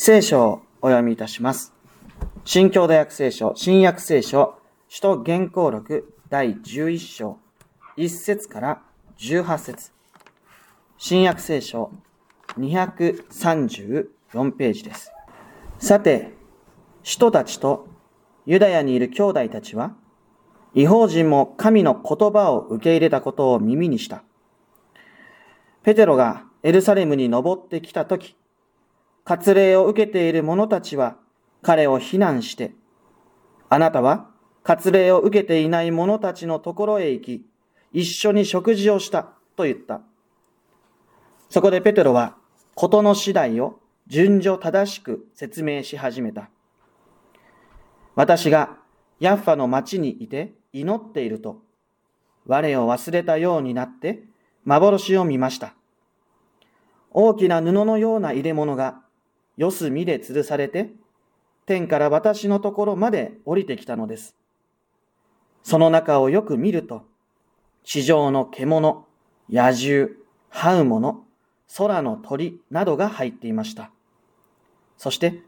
聖書をお読みいたします。新教大学聖書、新約聖書、首都原稿録第11章、1節から18節新約聖書234ページです。さて、使徒たちとユダヤにいる兄弟たちは、違法人も神の言葉を受け入れたことを耳にした。ペテロがエルサレムに登ってきたとき、割礼を受けている者たちは彼を非難して、あなたは割礼を受けていない者たちのところへ行き、一緒に食事をしたと言った。そこでペテロは事の次第を順序正しく説明し始めた。私がヤッファの町にいて祈っていると、我を忘れたようになって幻を見ました。大きな布のような入れ物が四隅で吊るされて、天から私のところまで降りてきたのです。その中をよく見ると、地上の獣、野獣、這う者、空の鳥などが入っていました。そして、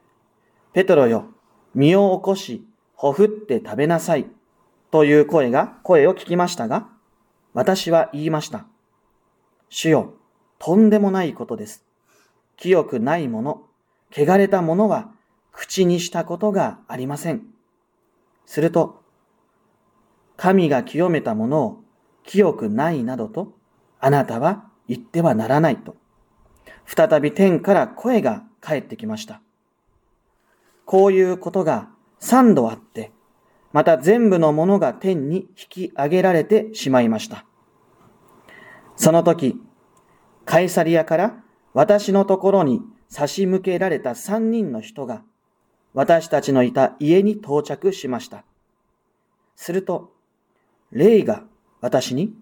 ペトロよ、身を起こし、ほふって食べなさい、という声が、声を聞きましたが、私は言いました。主よ、とんでもないことです。清くないもの、汚れたものは口にしたことがありません。すると、神が清めたものを清くないなどとあなたは言ってはならないと、再び天から声が返ってきました。こういうことが三度あって、また全部のものが天に引き上げられてしまいました。その時、カイサリアから私のところに差し向けられた三人の人が私たちのいた家に到着しました。すると、霊が私に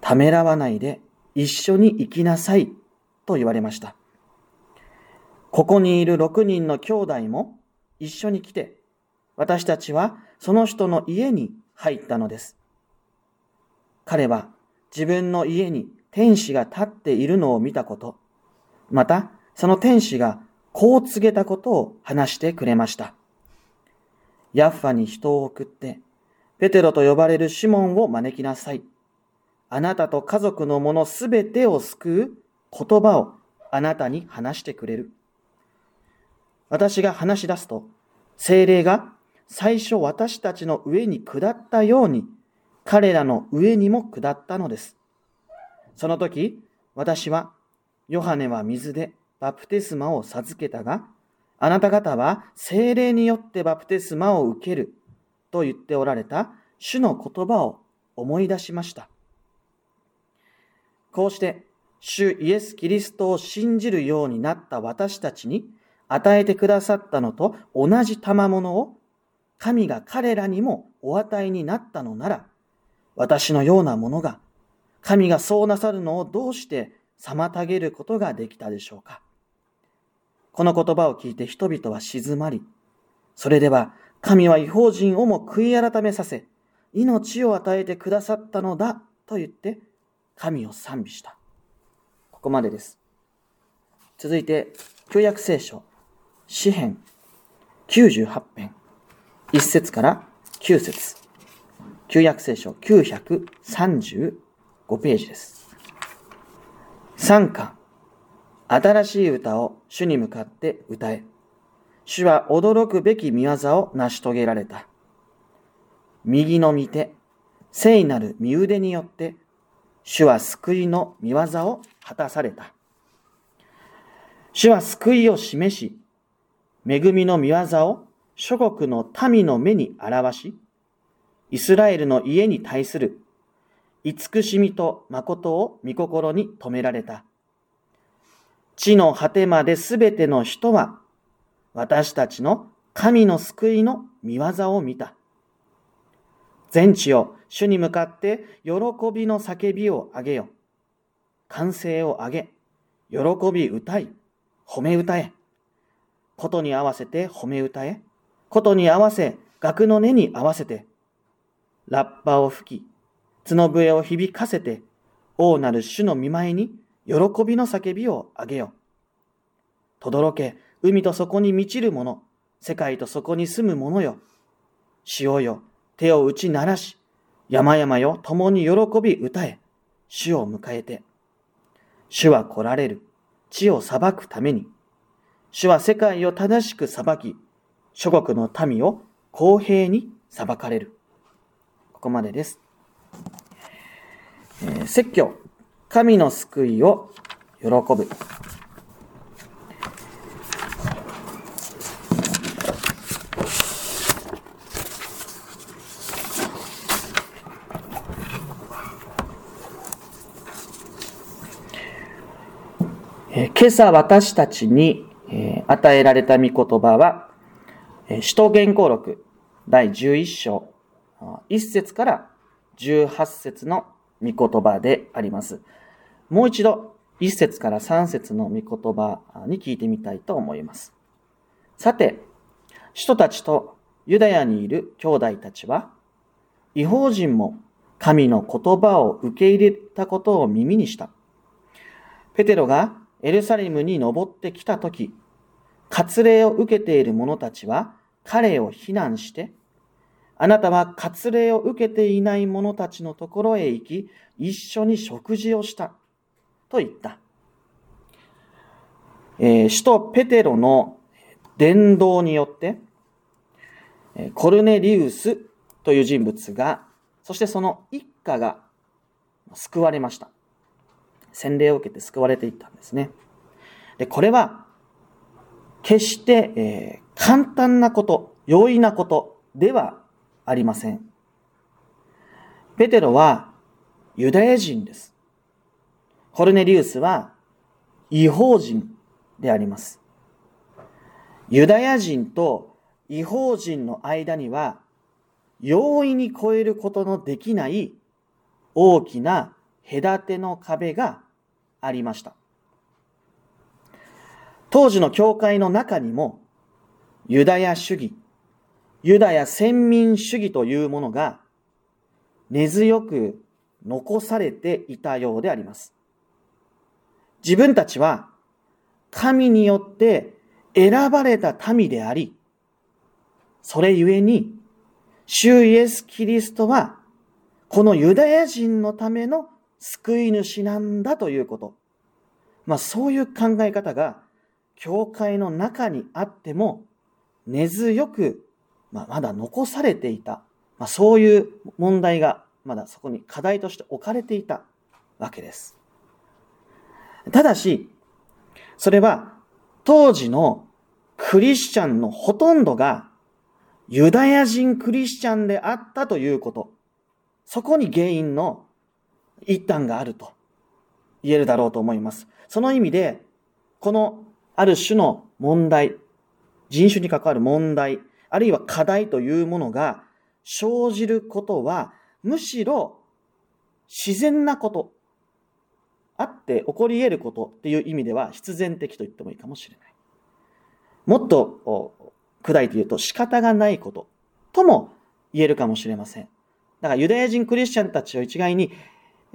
ためらわないで一緒に行きなさいと言われました。ここにいる六人の兄弟も一緒に来て、私たちはその人の家に入ったのです。彼は自分の家に天使が立っているのを見たこと、またその天使がこう告げたことを話してくれました。ヤッファに人を送って、ペテロと呼ばれるシモンを招きなさい。あなたと家族の者すべてを救う言葉をあなたに話してくれる。私が話し出すと、精霊が最初私たちの上に下ったように、彼らの上にも下ったのです。その時、私は、ヨハネは水で、バプテスマを授けたが、あなた方は精霊によってバプテスマを受けると言っておられた主の言葉を思い出しました。こうして、主イエス・キリストを信じるようになった私たちに与えてくださったのと同じ賜物を神が彼らにもお与えになったのなら、私のようなものが神がそうなさるのをどうして妨げることができたでしょうか。この言葉を聞いて人々は静まり、それでは神は違法人をも悔い改めさせ、命を与えてくださったのだと言って神を賛美した。ここまでです。続いて、旧約聖書、詩編98編、1節から9節旧約聖書935ページです。参加新しい歌を主に向かって歌え。主は驚くべき見業を成し遂げられた。右の御手、聖なる身腕によって、主は救いの見業を果たされた。主は救いを示し、恵みの見業を諸国の民の目に表し、イスラエルの家に対する慈しみと誠を御心に止められた。地の果てまですべての人は、私たちの神の救いの見業を見た。全地を主に向かって喜びの叫びをあげよ。歓声をあげ、喜び歌い、褒め歌え。ことに合わせて褒め歌え。ことに合わせ、楽の音に合わせて。ラッパを吹き、角笛を響かせて、王なる主の見舞いに喜びの叫びをあげよ。とどろけ、海とそこに満ちる者、世界とそこに住む者よ。潮よ、手を打ち鳴らし、山々よ、共に喜び歌え、主を迎えて。主は来られる、地を裁くために。主は世界を正しく裁き、諸国の民を公平に裁かれる。ここまでです。えー、説教、神の救いを喜ぶ。今朝私たちに与えられた御言葉は、使徒言行録第11章1節から18節の御言葉であります。もう一度1節から3節の御言葉に聞いてみたいと思います。さて、使徒たちとユダヤにいる兄弟たちは、違法人も神の言葉を受け入れたことを耳にした。ペテロがエルサレムに登ってきたとき、割礼を受けている者たちは彼を非難して、あなたは割礼を受けていない者たちのところへ行き、一緒に食事をした。と言った。えー、首都ペテロの伝道によって、コルネリウスという人物が、そしてその一家が救われました。洗礼を受けて救われていったんですね。で、これは、決して、えー、簡単なこと、容易なことではありません。ペテロはユダヤ人です。コルネリウスは違法人であります。ユダヤ人と違法人の間には容易に越えることのできない大きな隔ての壁がありました。当時の教会の中にも、ユダヤ主義、ユダヤ先民主義というものが根強く残されていたようであります。自分たちは神によって選ばれた民であり、それゆえに、主イエス・キリストは、このユダヤ人のための救い主なんだということ。まあそういう考え方が、教会の中にあっても、根強く、まあ、まだ残されていた。まあそういう問題が、まだそこに課題として置かれていたわけです。ただし、それは当時のクリスチャンのほとんどがユダヤ人クリスチャンであったということ。そこに原因の一端があると言えるだろうと思います。その意味で、このある種の問題、人種に関わる問題、あるいは課題というものが生じることは、むしろ自然なこと、あって起こり得ることっていう意味では必然的と言ってもいいかもしれない。もっと砕いて言うと仕方がないこととも言えるかもしれません。だからユダヤ人クリスチャンたちを一概に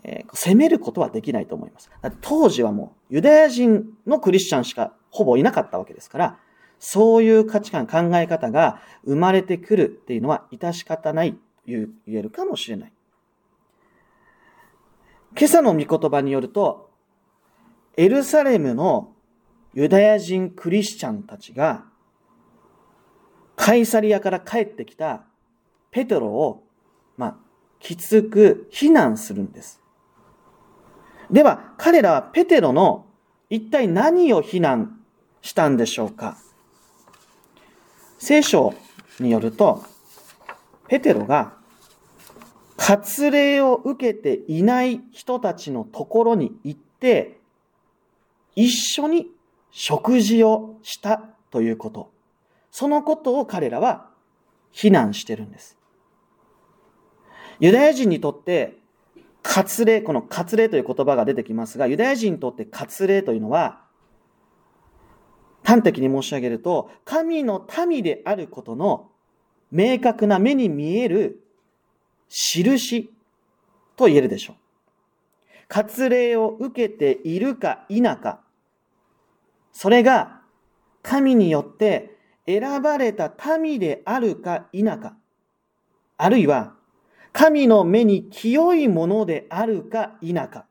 えー、責めることはできないと思います。だって当時はもうユダヤ人のクリスチャンしかほぼいなかったわけですから、そういう価値観、考え方が生まれてくるっていうのは致し方ないと言えるかもしれない。今朝の御言葉によると、エルサレムのユダヤ人クリスチャンたちが、カイサリアから帰ってきたペテロを、まあ、きつく非難するんです。では、彼らはペテロの一体何を非難したんでしょうか？聖書によると、ペテロが割礼を受けていない人たちのところに行って、一緒に食事をしたということ。そのことを彼らは非難してるんです。ユダヤ人にとって割礼、この割礼という言葉が出てきますが、ユダヤ人にとって割礼というのは、端的に申し上げると、神の民であることの明確な目に見える印と言えるでしょう。割礼を受けているか否か、それが神によって選ばれた民であるか否か、あるいは神の目に清いものであるか否か、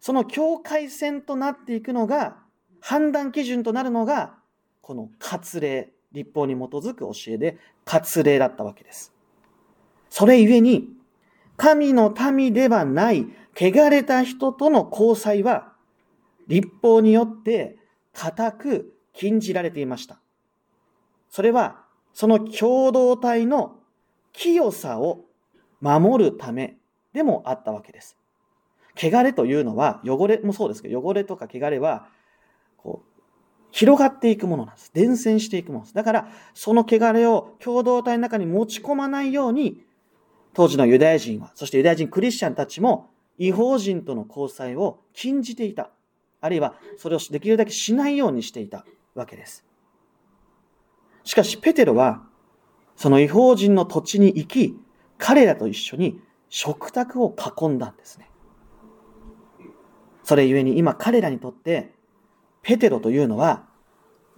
その境界線となっていくのが、判断基準となるのが、この割礼、立法に基づく教えで割礼だったわけです。それゆえに、神の民ではない、汚れた人との交際は、立法によって固く禁じられていました。それは、その共同体の清さを守るためでもあったわけです。汚れというのは、汚れもそうですけど、汚れとか汚れは、こう、広がっていくものなんです。伝染していくものです。だから、その汚れを共同体の中に持ち込まないように、当時のユダヤ人は、そしてユダヤ人クリスチャンたちも、違法人との交際を禁じていた。あるいは、それをできるだけしないようにしていたわけです。しかし、ペテロは、その違法人の土地に行き、彼らと一緒に食卓を囲んだんですね。それゆえに今彼らにとって、ペテロというのは、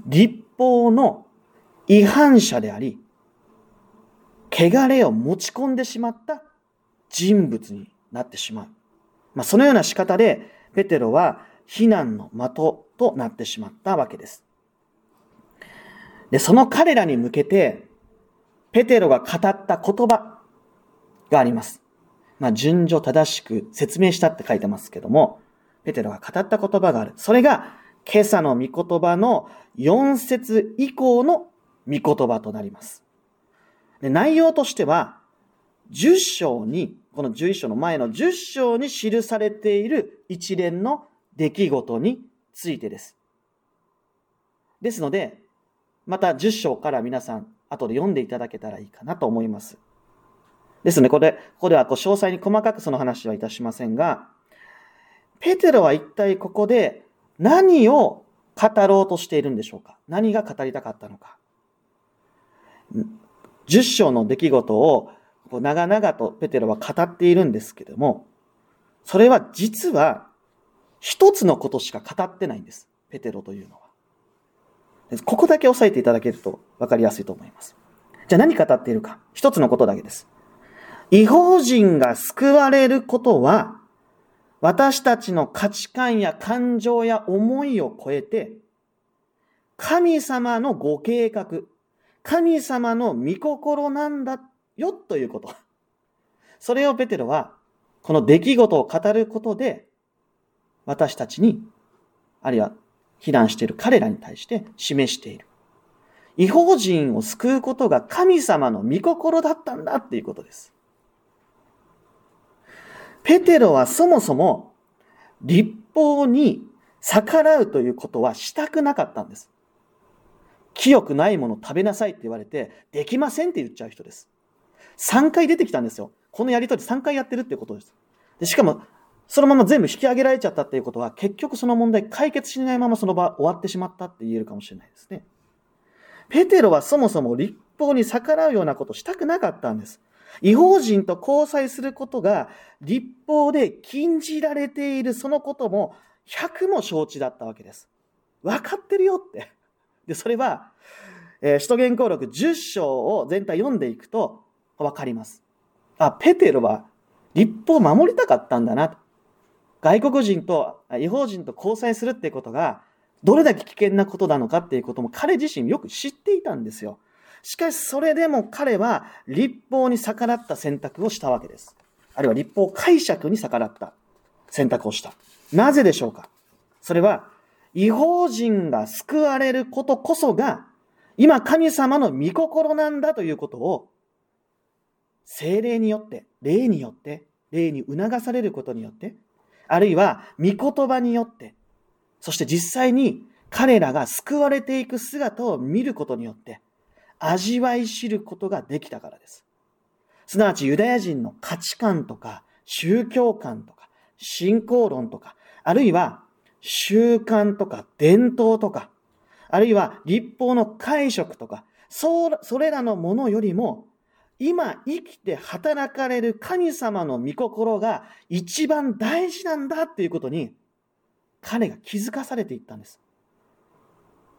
立法の違反者であり、汚れを持ち込んでしまった人物になってしまう。まあ、そのような仕方で、ペテロは非難の的となってしまったわけです。で、その彼らに向けて、ペテロが語った言葉があります。まあ、順序正しく説明したって書いてますけども、ペテロが語った言葉がある。それが、今朝の御言葉の4節以降の御言葉となります。で内容としては、10章に、この11章の前の10章に記されている一連の出来事についてです。ですので、また10章から皆さん、後で読んでいただけたらいいかなと思います。ですので、これ、ここではこう詳細に細かくその話はいたしませんが、ペテロは一体ここで何を語ろうとしているんでしょうか？何が語りたかったのか？10章の出来事を長々とペテロは語っているんですけども、それは実は一つのことしか語ってないんです。ペテロというのは。ここだけ押さえていただけると分かりやすいと思います。じゃあ何語っているか。一つのことだけです。違法人が救われることは、私たちの価値観や感情や思いを超えて、神様のご計画、神様の御心なんだよということ。それをペテロは、この出来事を語ることで、私たちに、あるいは避難している彼らに対して示している。違法人を救うことが神様の御心だったんだっていうことです。ペテロはそもそも立法に逆らうということはしたくなかったんです。清くないもの食べなさいって言われて、できませんって言っちゃう人です。3回出てきたんですよ。このやりとり3回やってるってことです。でしかも、そのまま全部引き上げられちゃったっていうことは、結局その問題解決しないままその場終わってしまったって言えるかもしれないですね。ペテロはそもそも立法に逆らうようなことしたくなかったんです。違法人と交際することが立法で禁じられているそのことも100も承知だったわけです。分かってるよって。で、それは、えー、首都言行録10章を全体読んでいくと分かります。あ、ペテロは立法を守りたかったんだなと。外国人と違法人と交際するっていうことがどれだけ危険なことなのかっていうことも彼自身よく知っていたんですよ。しかしそれでも彼は立法に逆らった選択をしたわけです。あるいは立法解釈に逆らった選択をした。なぜでしょうか？それは違法人が救われることこそが今神様の御心なんだということを精霊によって、霊によって、霊に促されることによって、あるいは御言葉によって、そして実際に彼らが救われていく姿を見ることによって、味わい知ることができたからです。すなわちユダヤ人の価値観とか宗教観とか信仰論とか、あるいは習慣とか伝統とか、あるいは立法の解釈とか、それらのものよりも、今生きて働かれる神様の御心が一番大事なんだっていうことに、彼が気づかされていったんです。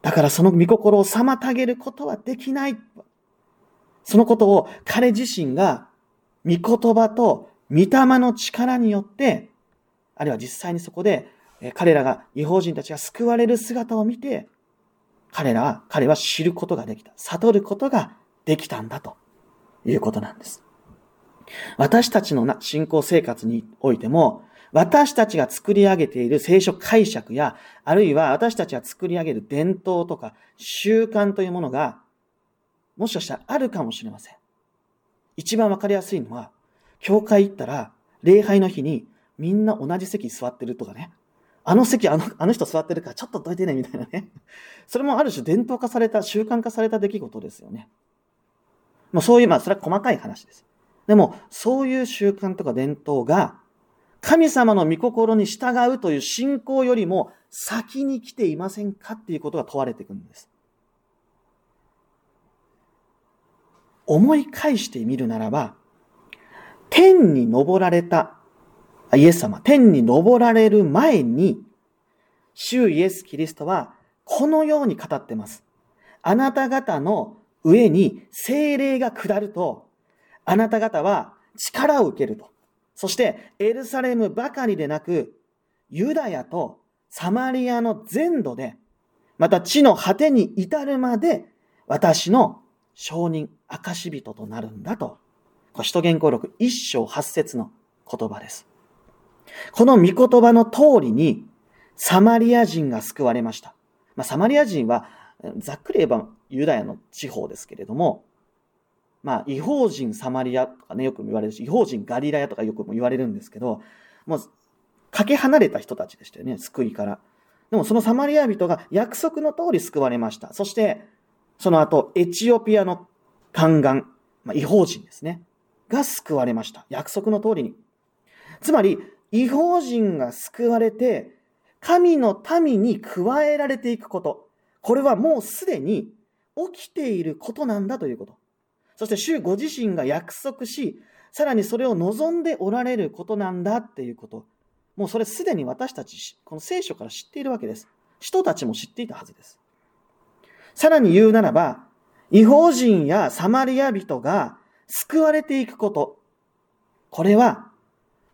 だからその御心を妨げることはできない。そのことを彼自身が御言葉と御霊の力によって、あるいは実際にそこで彼らが、違法人たちが救われる姿を見て、彼らは、彼は知ることができた。悟ることができたんだということなんです。私たちの信仰生活においても、私たちが作り上げている聖書解釈や、あるいは私たちが作り上げる伝統とか習慣というものが、もしかしたらあるかもしれません。一番わかりやすいのは、教会行ったら、礼拝の日にみんな同じ席座ってるとかね。あの席、あの、あの人座ってるからちょっとどいてね、みたいなね。それもある種伝統化された、習慣化された出来事ですよね。まあそういう、まあそれは細かい話です。でも、そういう習慣とか伝統が、神様の御心に従うという信仰よりも先に来ていませんかっていうことが問われてくるんです。思い返してみるならば、天に昇られたイエス様、天に昇られる前に、主イエス・キリストはこのように語ってます。あなた方の上に精霊が下ると、あなた方は力を受けると。そしてエルサレムばかりでなく、ユダヤとサマリアの全土で、また地の果てに至るまで、私の証人、証人となるんだと。これ使徒言行録一章八節の言葉です。この御言葉の通りに、サマリア人が救われました。まあ、サマリア人は、ざっくり言えばユダヤの地方ですけれども、まあ、違法人サマリアとかね、よく言われるし、違法人ガリラヤとかよくも言われるんですけど、もう、かけ離れた人たちでしたよね、救いから。でもそのサマリア人が約束の通り救われました。そして、その後、エチオピアの宦官、まあ、違法人ですね、が救われました。約束の通りに。つまり、違法人が救われて、神の民に加えられていくこと。これはもうすでに起きていることなんだということ。そして主ご自身が約束し、さらにそれを望んでおられることなんだっていうこと。もうそれすでに私たち、この聖書から知っているわけです。人たちも知っていたはずです。さらに言うならば、違法人やサマリア人が救われていくこと。これは、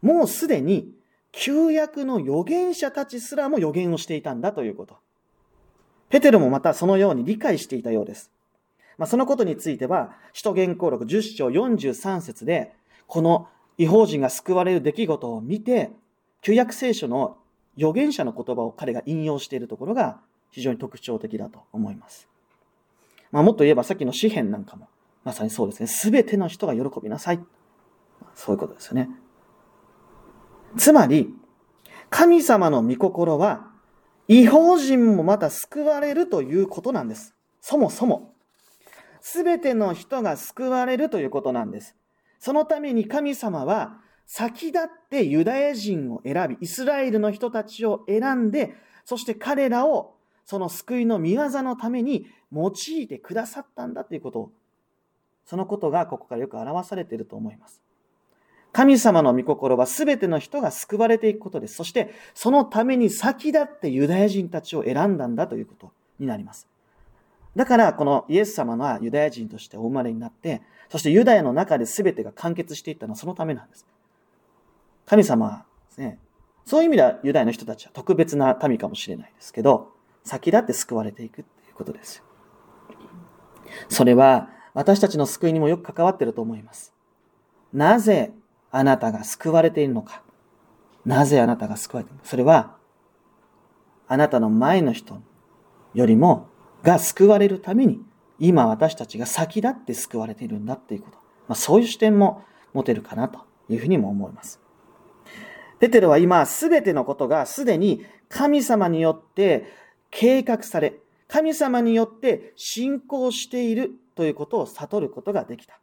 もうすでに旧約の預言者たちすらも預言をしていたんだということ。ペテロもまたそのように理解していたようです。まあ、そのことについては、使徒言行録10章43節で、この違法人が救われる出来事を見て、旧約聖書の預言者の言葉を彼が引用しているところが非常に特徴的だと思います。まあ、もっと言えばさっきの詩篇なんかも、まさにそうですね。すべての人が喜びなさい。そういうことですよね。つまり、神様の御心は、違法人もまた救われるということなんです。そもそも。すべての人が救われるということなんです。そのために神様は先立ってユダヤ人を選び、イスラエルの人たちを選んで、そして彼らをその救いの見業のために用いてくださったんだということを、そのことがここからよく表されていると思います。神様の御心は全ての人が救われていくことです。そして、そのために先立ってユダヤ人たちを選んだんだということになります。だから、このイエス様はユダヤ人としてお生まれになって、そしてユダヤの中で全てが完結していったのはそのためなんです。神様はですね、そういう意味ではユダヤの人たちは特別な民かもしれないですけど、先立って救われていくっていうことです。それは私たちの救いにもよく関わってると思います。なぜあなたが救われているのか？なぜあなたが救われているのか？それは、あなたの前の人よりもが救われるために、今私たちが先立って救われているんだっていうこと。まあ、そういう視点も持てるかなというふうにも思います。ペテロは今、すべてのことがすでに神様によって計画され、神様によって信仰しているということを悟ることができた。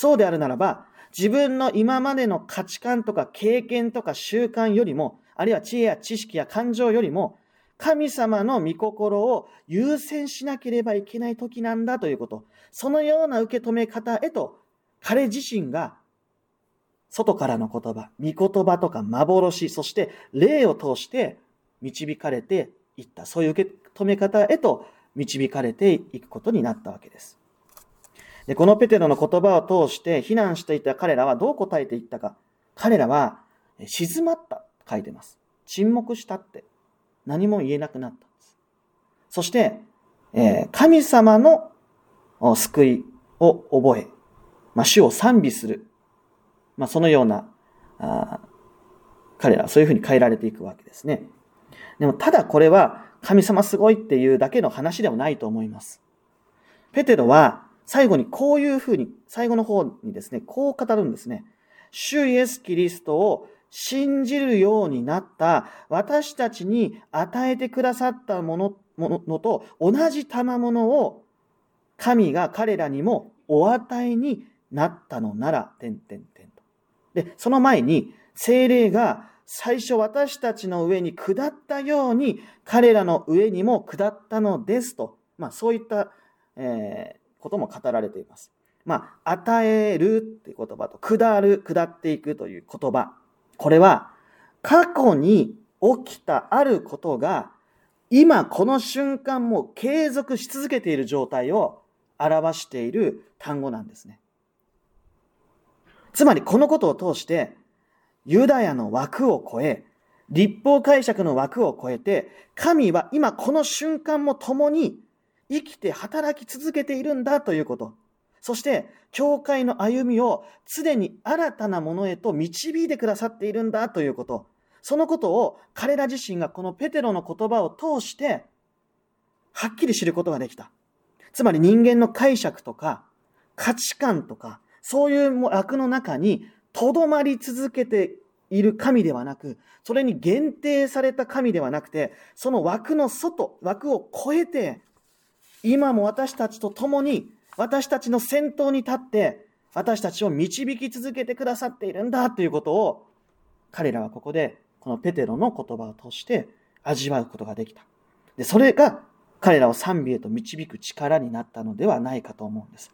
そうであるならば、自分の今までの価値観とか経験とか習慣よりも、あるいは知恵や知識や感情よりも、神様の御心を優先しなければいけない時なんだということ。そのような受け止め方へと、彼自身が外からの言葉、御言葉とか幻、そして霊を通して導かれていった。そういう受け止め方へと導かれていくことになったわけです。で、このペテロの言葉を通して避難していた彼らはどう答えていったか。彼らは静まった書いてます。沈黙したって何も言えなくなったんです。そして、え、神様の救いを覚え、まあ、主を賛美する。まあ、そのような、あ彼らはそういうふうに変えられていくわけですね。でも、ただこれは神様すごいっていうだけの話ではないと思います。ペテロは最後にこういうふうに、最後の方にですね、こう語るんですね。主イエス・キリストを信じるようになった私たちに与えてくださったものものと同じ賜物を神が彼らにもお与えになったのなら、点点点と。で、その前に、精霊が最初私たちの上に下ったように、彼らの上にも下ったのですと。まあ、そういった、えー、ことも語られています。まあ、与えるっていう言葉と、下る、下っていくという言葉。これは、過去に起きたあることが、今この瞬間も継続し続けている状態を表している単語なんですね。つまりこのことを通して、ユダヤの枠を超え、立法解釈の枠を超えて、神は今この瞬間も共に生きて働き続けているんだということ。そして、教会の歩みを常に新たなものへと導いてくださっているんだということ。そのことを彼ら自身がこのペテロの言葉を通して、はっきり知ることができた。つまり人間の解釈とか価値観とかそういう枠の中にとどまり続けている神ではなく、それに限定された神ではなくて、その枠の外、枠を超えて、今も私たちと共に、私たちの先頭に立って、私たちを導き続けてくださっているんだということを、彼らはここで、このペテロの言葉を通して味わうことができた。で、それが彼らを賛美へと導く力になったのではないかと思うんです。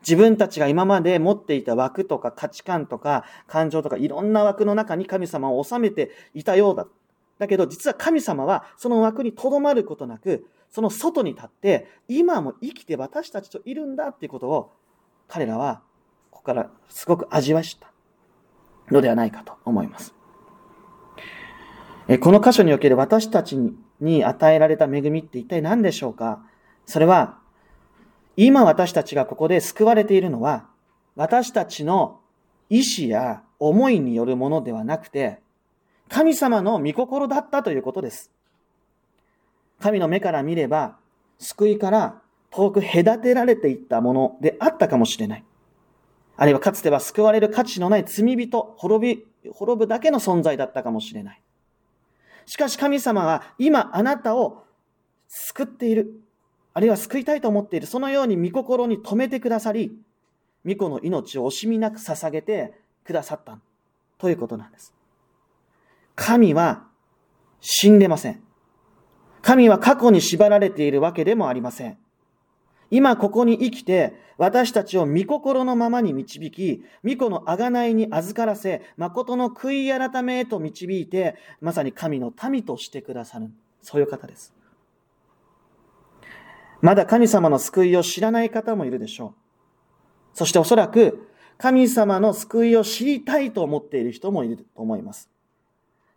自分たちが今まで持っていた枠とか価値観とか感情とかいろんな枠の中に神様を収めていたようだ。だけど実は神様はその枠にとどまることなく、その外に立って今も生きて私たちといるんだっていうことを彼らはここからすごく味わしたのではないかと思います。この箇所における私たちに与えられた恵みって一体何でしょうか？それは、今私たちがここで救われているのは、私たちの意志や思いによるものではなくて、神様の御心だったということです。神の目から見れば、救いから遠く隔てられていったものであったかもしれない。あるいはかつては救われる価値のない罪人、滅び、滅ぶだけの存在だったかもしれない。しかし神様は今あなたを救っている。あるいは救いたいと思っている。そのように御心に留めてくださり、御子の命を惜しみなく捧げてくださった。ということなんです。神は死んでません。神は過去に縛られているわけでもありません。今ここに生きて、私たちを御心のままに導き、御子の贖いに預からせ、誠の悔い改めへと導いて、まさに神の民としてくださる。そういう方です。まだ神様の救いを知らない方もいるでしょう。そしておそらく、神様の救いを知りたいと思っている人もいると思います。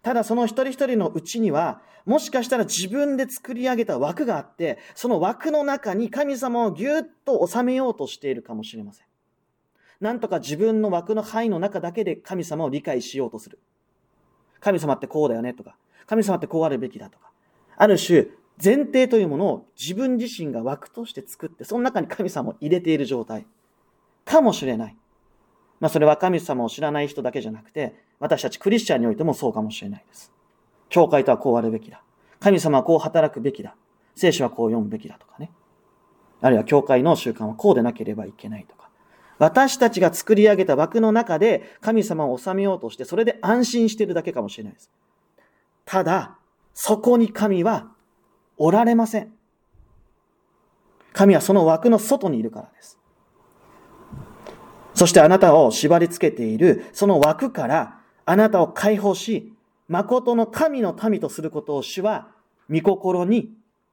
ただその一人一人のうちには、もしかしたら自分で作り上げた枠があって、その枠の中に神様をぎゅっと収めようとしているかもしれません。なんとか自分の枠の範囲の中だけで神様を理解しようとする。神様ってこうだよねとか、神様ってこうあるべきだとか。ある種、前提というものを自分自身が枠として作って、その中に神様を入れている状態。かもしれない。まあそれは神様を知らない人だけじゃなくて、私たちクリスチャンにおいてもそうかもしれないです。教会とはこうあるべきだ。神様はこう働くべきだ。聖書はこう読むべきだとかね。あるいは教会の習慣はこうでなければいけないとか。私たちが作り上げた枠の中で神様を治めようとして、それで安心してるだけかもしれないです。ただ、そこに神はおられません。神はその枠の外にいるからです。そしてあなたを縛り付けているその枠からあなたを解放し、誠の神の民とすることを主は御心に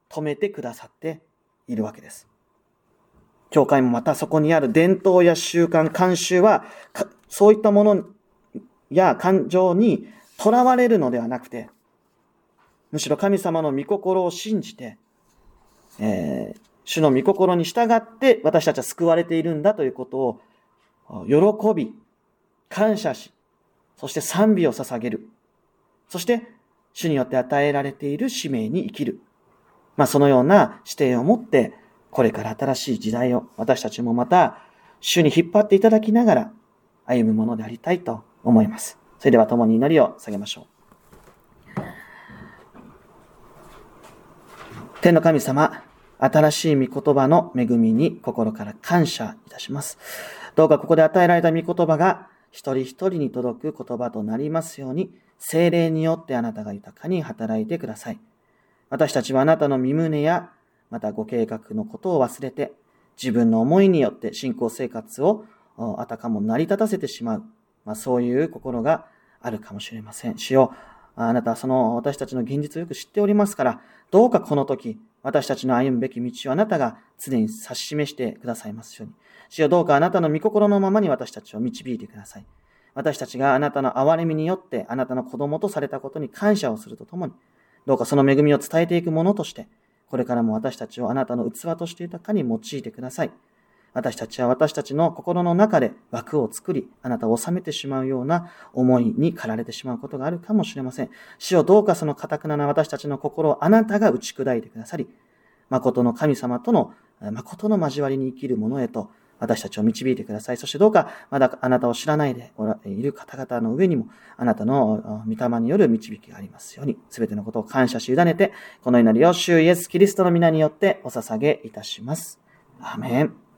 止めてくださっているわけです。教会もまたそこにある伝統や習慣、慣習は、そういったものや感情に囚われるのではなくて、むしろ神様の御心を信じて、えー、主の御心に従って私たちは救われているんだということを喜び、感謝し、そして賛美を捧げる。そして、主によって与えられている使命に生きる。まあ、そのような視点を持って、これから新しい時代を私たちもまた、主に引っ張っていただきながら歩むものでありたいと思います。それでは共に祈りを下げましょう。天の神様、新しい御言葉の恵みに心から感謝いたします。どうかここで与えられた御言葉が一人一人に届く言葉となりますように、精霊によってあなたが豊かに働いてください。私たちはあなたの身胸や、またご計画のことを忘れて、自分の思いによって信仰生活をあたかも成り立たせてしまう。まあ、そういう心があるかもしれません。主よ、あなたはその私たちの現実をよく知っておりますから、どうかこの時、私たちの歩むべき道をあなたが常に指し示してくださいますように。主よどうかあなたの御心のままに私たちを導いてください。私たちがあなたの憐れみによってあなたの子供とされたことに感謝をするとともに、どうかその恵みを伝えていくものとして、これからも私たちをあなたの器として豊かに用いてください。私たちは私たちの心の中で枠を作り、あなたを収めてしまうような思いに駆られてしまうことがあるかもしれません。主をどうかその堅くなな私たちの心をあなたが打ち砕いてくださり、誠の神様との誠の交わりに生きる者へと私たちを導いてください。そしてどうか、まだあなたを知らないでいる方々の上にも、あなたの御霊による導きがありますように、すべてのことを感謝し委ねて、この祈りを主イエス・キリストの皆によってお捧げいたします。アメン。